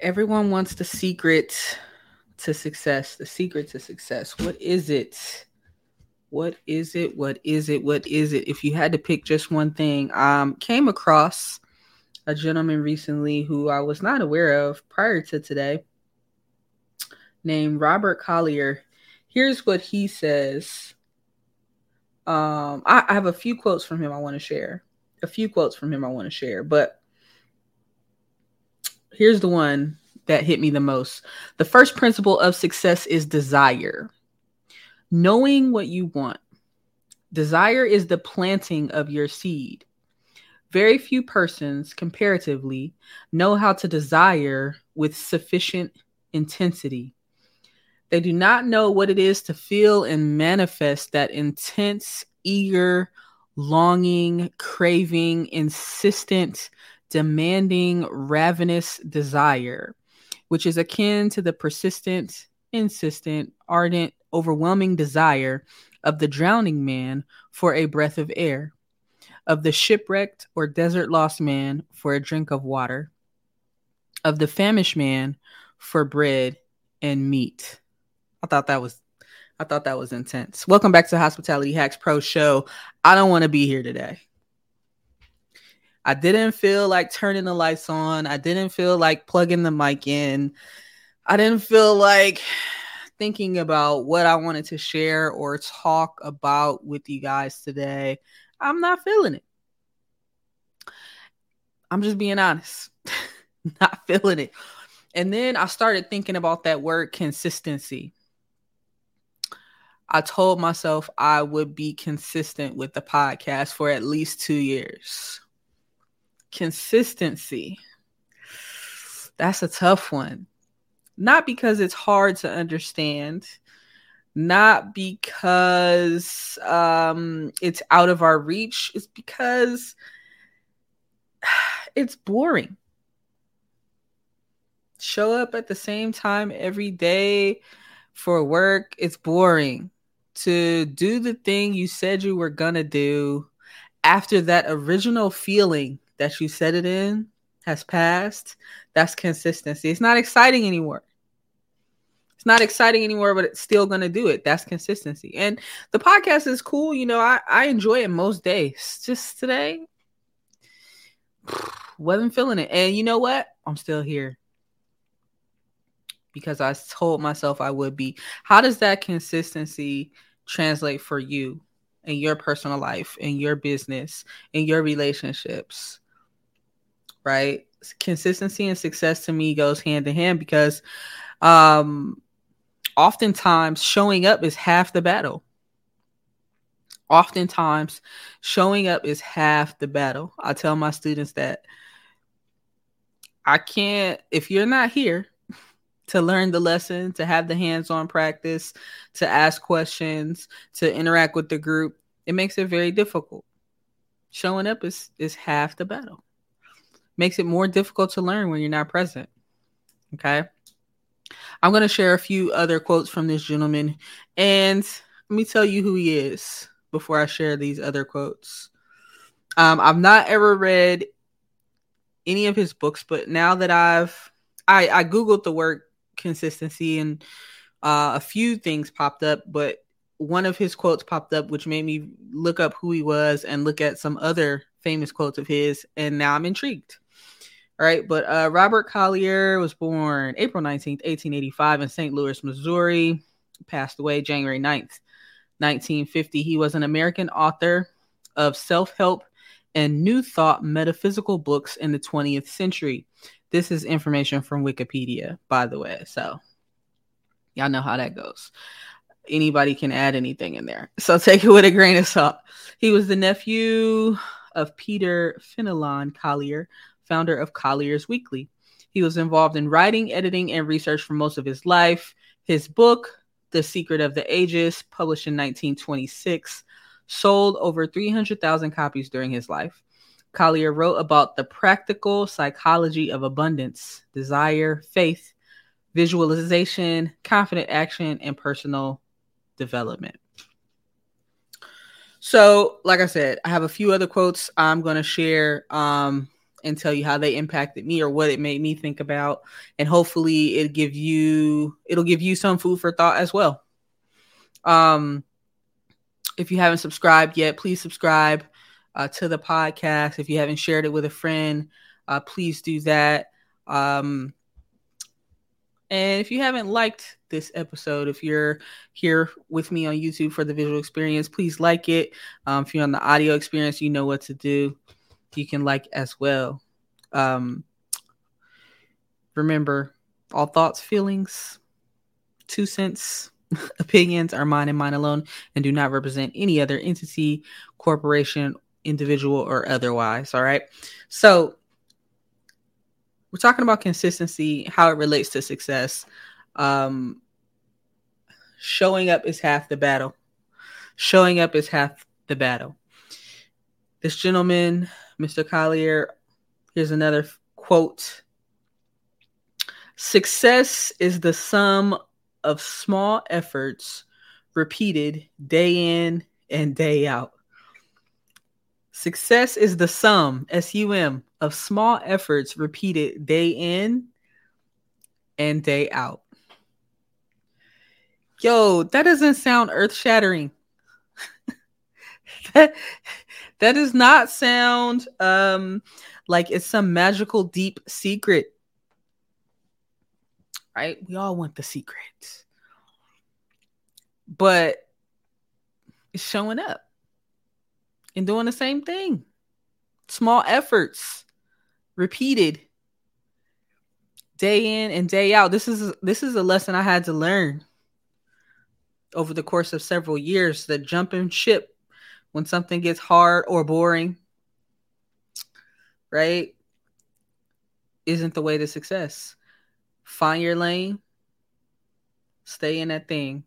Everyone wants the secret to success. The secret to success. What is it? What is it? What is it? What is it? If you had to pick just one thing, um, came across a gentleman recently who I was not aware of prior to today, named Robert Collier. Here's what he says. Um, I, I have a few quotes from him I want to share. A few quotes from him I want to share, but here's the one that hit me the most. The first principle of success is desire. Knowing what you want. Desire is the planting of your seed. Very few persons, comparatively, know how to desire with sufficient intensity. They do not know what it is to feel and manifest that intense, eager, longing, craving, insistent, demanding, ravenous desire, which is akin to the persistent, insistent, ardent, overwhelming desire of the drowning man for a breath of air, of the shipwrecked or desert lost man for a drink of water, of the famished man for bread and meat. I thought that was I thought that was intense. Welcome back to Hospitality Hacks Pro Show. I don't want to be here today. I didn't feel like turning the lights on. I didn't feel like plugging the mic in. I didn't feel like thinking about what I wanted to share or talk about with you guys today. I'm not feeling it. I'm just being honest. not feeling it. And then I started thinking about that word consistency. I told myself I would be consistent with the podcast for at least two years. Consistency. That's a tough one not because it's hard to understand, not because um, it's out of our reach, it's because it's boring. Show up at the same time every day for work, it's boring. To do the thing you said you were gonna do after that original feeling that you set it in has passed, that's consistency. It's not exciting anymore it's not exciting anymore, but it's still gonna do it. That's consistency. And the podcast is cool. You know, I, I enjoy it most days. Just today, wasn't feeling it. And you know what? I'm still here. Because I told myself I would be. How does that consistency translate for you in your personal life, in your business, in your relationships? Right? Consistency and success to me goes hand in hand because um oftentimes showing up is half the battle. Oftentimes, showing up is half the battle. I tell my students that I can't, if you're not here to learn the lesson, to have the hands on practice, to ask questions, to interact with the group, it makes it very difficult. Showing up is, is half the battle. Makes it more difficult to learn when you're not present. Okay. I'm going to share a few other quotes from this gentleman. And let me tell you who he is before I share these other quotes. Um, I've not ever read any of his books, but now that I've I, I googled the word consistency and uh, a few things popped up, but one of his quotes popped up, which made me look up who he was and look at some other famous quotes of his, and now I'm intrigued. All right, but uh, Robert Collier was born April 19th, 1885 in St. Louis, Missouri. Passed away January 9th, 1950. He was an American author of self-help and new thought metaphysical books in the 20th century. This is information from Wikipedia, by the way. So y'all know how that goes. Anybody can add anything in there. So take it with a grain of salt. He was the nephew of Peter Fenelon Collier, founder of Collier's Weekly. He was involved in writing, editing, and research for most of his life. His book, The Secret of the Ages, published in 1926, sold over 300,000 copies during his life. Collier wrote about the practical psychology of abundance, desire, faith, visualization, confident action, and personal development. So, like I said, I have a few other quotes I'm going to share. Um, and tell you how they impacted me or what it made me think about and hopefully it give you it'll give you some food for thought as well um if you haven't subscribed yet please subscribe uh, to the podcast if you haven't shared it with a friend uh, please do that um and if you haven't liked this episode, if you're here with me on YouTube for the visual experience, please like it. Um, if you're on the audio experience, you know what to do. You can like as well. Um, remember, all thoughts, feelings, two cents, opinions are mine and mine alone and do not represent any other entity, corporation, individual, or otherwise. All right. So, we're talking about consistency, how it relates to success. Um, showing up is half the battle. Showing up is half the battle. This gentleman, Mr. Collier, here's another quote Success is the sum of small efforts repeated day in and day out. Success is the sum, S U M, of small efforts repeated day in and day out. Yo, that doesn't sound earth shattering. That, that does not sound um, like it's some magical deep secret. Right? We all want the secret. But it's showing up and doing the same thing. Small efforts, repeated day in and day out. This is this is a lesson I had to learn over the course of several years that jumping ship when something gets hard or boring, right? Isn't the way to success. Find your lane, stay in that thing,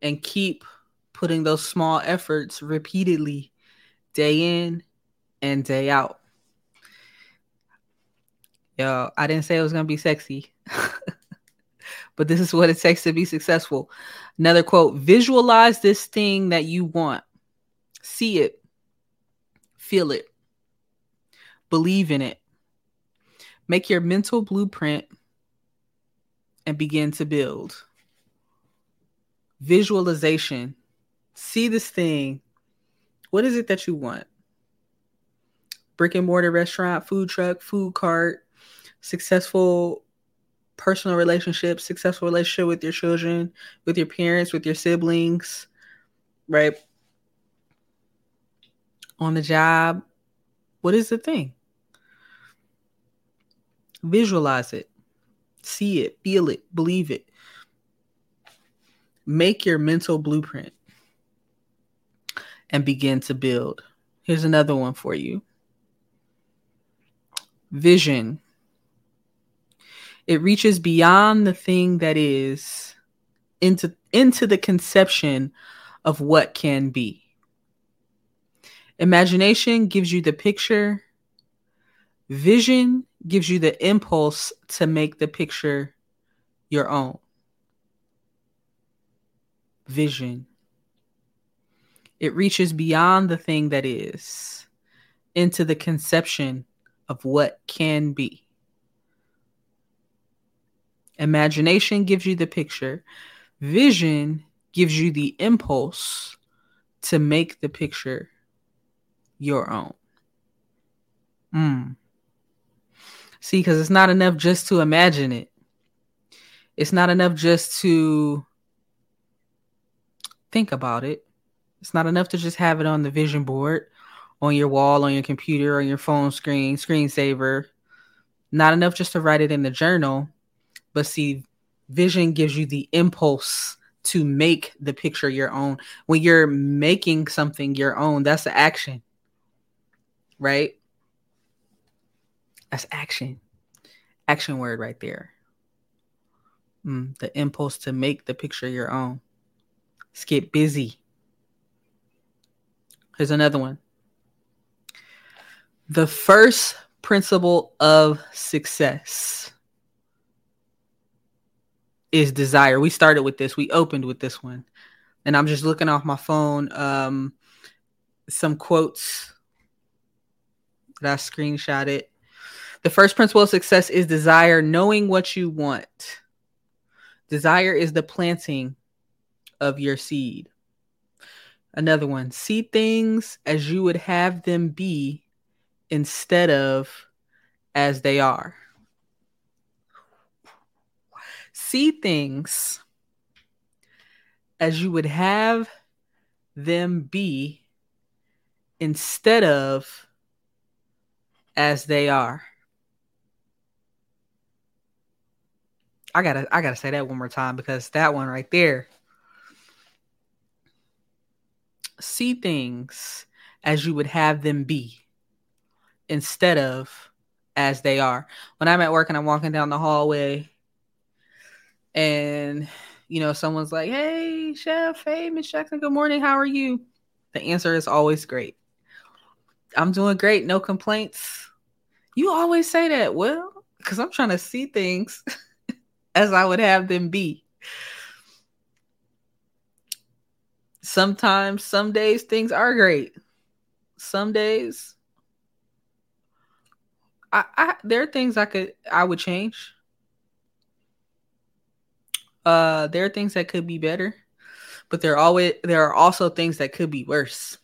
and keep putting those small efforts repeatedly day in and day out. Yo, I didn't say it was to be sexy, but this is what it takes to be successful. Another quote Visualize this thing that you want, see it, feel it, believe in it, make your mental blueprint, and begin to build. Visualization see this thing. What is it that you want? Brick and mortar restaurant, food truck, food cart, successful personal relationships, successful relationship with your children, with your parents, with your siblings, right? On the job. What is the thing? Visualize it, see it, feel it, believe it. Make your mental blueprint and begin to build. Here's another one for you vision. It reaches beyond the thing that is into, into the conception of what can be. Imagination gives you the picture, vision gives you the impulse to make the picture your own. Vision. It reaches beyond the thing that is into the conception of what can be. Imagination gives you the picture, vision gives you the impulse to make the picture your own. Mm. See, because it's not enough just to imagine it, it's not enough just to think about it. It's not enough to just have it on the vision board, on your wall, on your computer, on your phone screen, screensaver. Not enough just to write it in the journal. But see, vision gives you the impulse to make the picture your own. When you're making something your own, that's the action. Right? That's action. Action word right there. Mm, the impulse to make the picture your own. Let's get busy. Here's another one. The first principle of success is desire. We started with this. We opened with this one. And I'm just looking off my phone um some quotes that I screenshot it. The first principle of success is desire, knowing what you want. Desire is the planting of your seed. Another one, see things as you would have them be instead of as they are. See things as you would have them be instead of as they are. I gotta I gotta say that one more time because that one right there. See things as you would have them be instead of as they are. When I'm at work and I'm walking down the hallway and you know someone's like, Hey chef, hey Miss Jackson, good morning, how are you? The answer is always great. I'm doing great, no complaints. You always say that. Well, because I'm trying to see things as I would have them be. Sometimes, some days, things are great. Some days, I, I there are things I could I would change. Uh, there are things that could be better, but there are always there are also things that could be worse.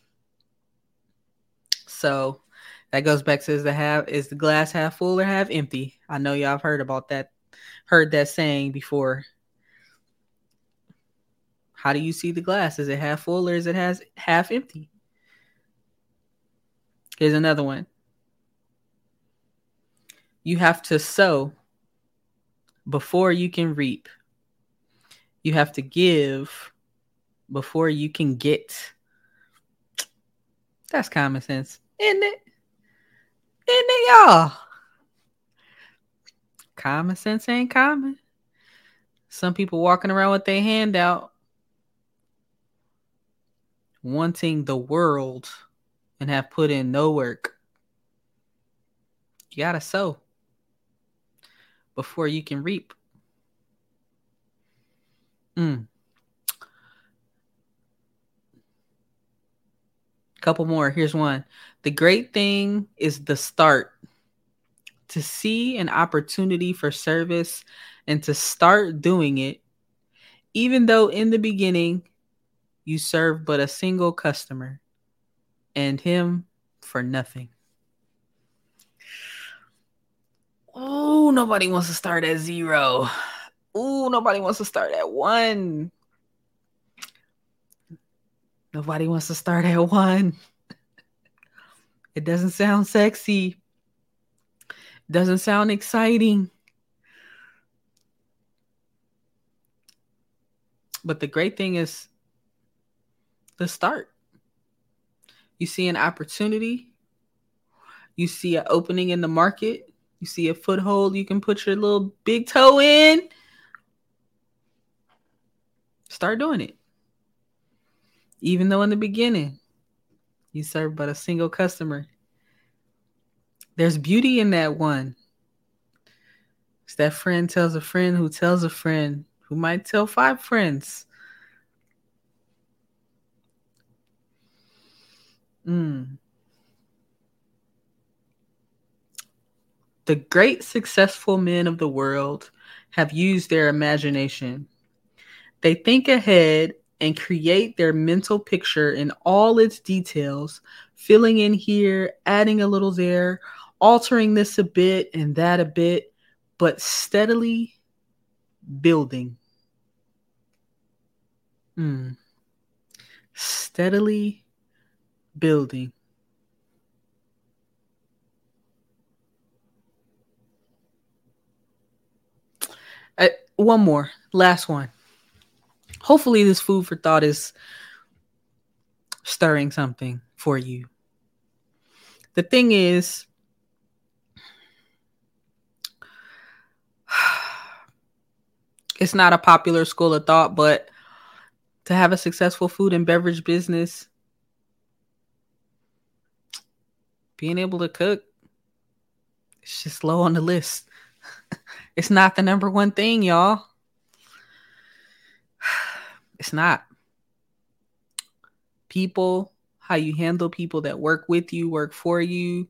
So that goes back to is the half is the glass half full or half empty? I know y'all have heard about that, heard that saying before. How do you see the glass? Is it half full or is it has half empty? Here's another one. You have to sow before you can reap. You have to give before you can get. That's common sense, isn't it? Isn't it, y'all? Common sense ain't common. Some people walking around with their hand out, wanting the world and have put in no work. You gotta sow before you can reap. Mm. Couple more. Here's one. The great thing is the start. To see an opportunity for service and to start doing it, even though in the beginning you serve but a single customer and him for nothing. Oh, nobody wants to start at zero. Oh, nobody wants to start at one. Nobody wants to start at one. It doesn't sound sexy. It doesn't sound exciting. But the great thing is the start. You see an opportunity, you see an opening in the market, you see a foothold you can put your little big toe in. Start doing it. Even though in the beginning you serve but a single customer, there's beauty in that one. It's that friend tells a friend who tells a friend who might tell five friends. Mm. The great successful men of the world have used their imagination. They think ahead and create their mental picture in all its details, filling in here, adding a little there, altering this a bit and that a bit, but steadily building. Mm. Steadily building. Uh, one more, last one hopefully this food for thought is stirring something for you. The thing is, it's not a popular school of thought, but to have a successful food and beverage business, being able to cook, it's just low on the list. it's not the number one thing, y'all. It's not. People, how you handle people that work with you, work for you,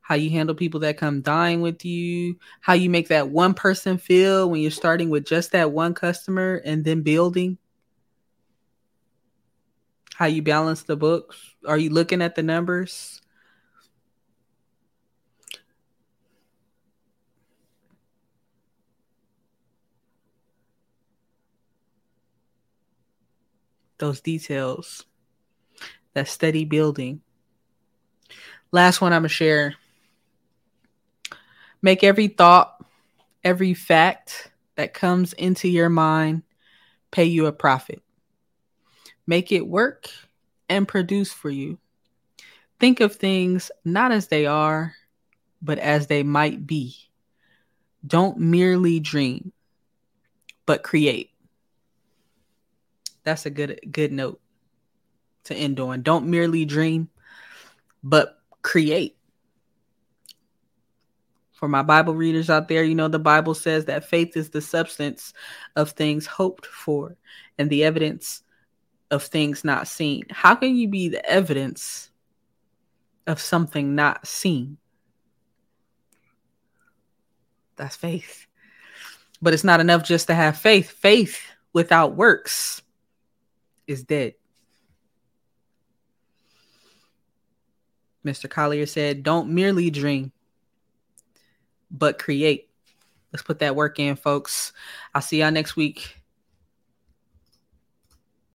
how you handle people that come dying with you, how you make that one person feel when you're starting with just that one customer and then building, how you balance the books. Are you looking at the numbers? Those details, that steady building. Last one I'm going to share Make every thought, every fact that comes into your mind pay you a profit. Make it work and produce for you. Think of things not as they are, but as they might be. Don't merely dream, but create. That's a good good note to end on. Don't merely dream, but create for my Bible readers out there, you know, the Bible says that faith is the substance of things hoped for and the evidence of things not seen. How can you be the evidence of something not seen? That's faith. But it's not enough just to have faith. Faith without works is dead. Mr. Collier said, Don't merely dream, but create. Let's put that work in, folks. I'll see y'all next week.